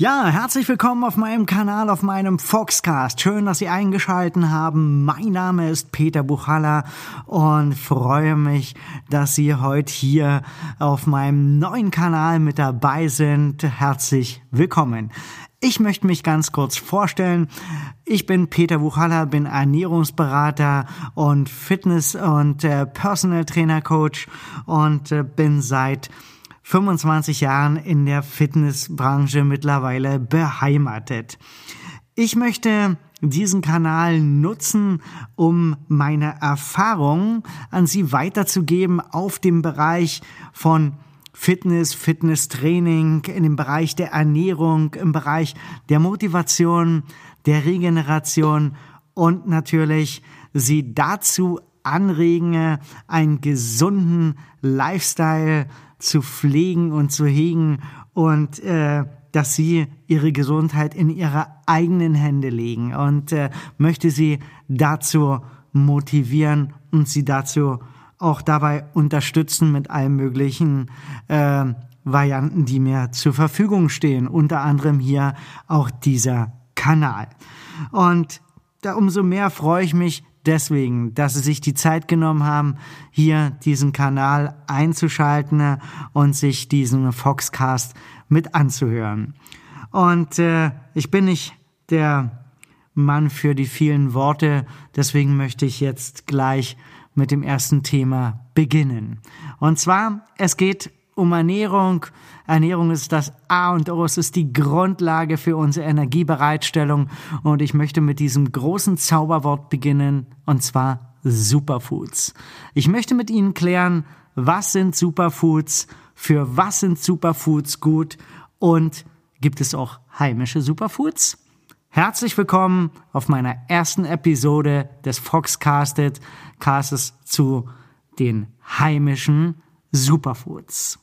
Ja, herzlich willkommen auf meinem Kanal, auf meinem Foxcast. Schön, dass Sie eingeschalten haben. Mein Name ist Peter Buchalla und freue mich, dass Sie heute hier auf meinem neuen Kanal mit dabei sind. Herzlich willkommen. Ich möchte mich ganz kurz vorstellen. Ich bin Peter Buchalla, bin Ernährungsberater und Fitness- und äh, Personal Trainer Coach und äh, bin seit 25 Jahren in der Fitnessbranche mittlerweile beheimatet. Ich möchte diesen Kanal nutzen, um meine Erfahrungen an Sie weiterzugeben auf dem Bereich von Fitness, Fitnesstraining, in dem Bereich der Ernährung, im Bereich der Motivation, der Regeneration und natürlich Sie dazu anregen, einen gesunden Lifestyle zu pflegen und zu hegen und äh, dass sie ihre Gesundheit in ihre eigenen Hände legen und äh, möchte sie dazu motivieren und sie dazu auch dabei unterstützen mit allen möglichen äh, Varianten, die mir zur Verfügung stehen. Unter anderem hier auch dieser Kanal. Und da umso mehr freue ich mich, deswegen, dass Sie sich die Zeit genommen haben, hier diesen Kanal einzuschalten und sich diesen Foxcast mit anzuhören. Und äh, ich bin nicht der Mann für die vielen Worte, deswegen möchte ich jetzt gleich mit dem ersten Thema beginnen. Und zwar, es geht um Ernährung. Ernährung ist das A und O, es ist die Grundlage für unsere Energiebereitstellung und ich möchte mit diesem großen Zauberwort beginnen und zwar Superfoods. Ich möchte mit Ihnen klären, was sind Superfoods, für was sind Superfoods gut und gibt es auch heimische Superfoods? Herzlich willkommen auf meiner ersten Episode des Foxcasted Castes zu den heimischen Superfoods.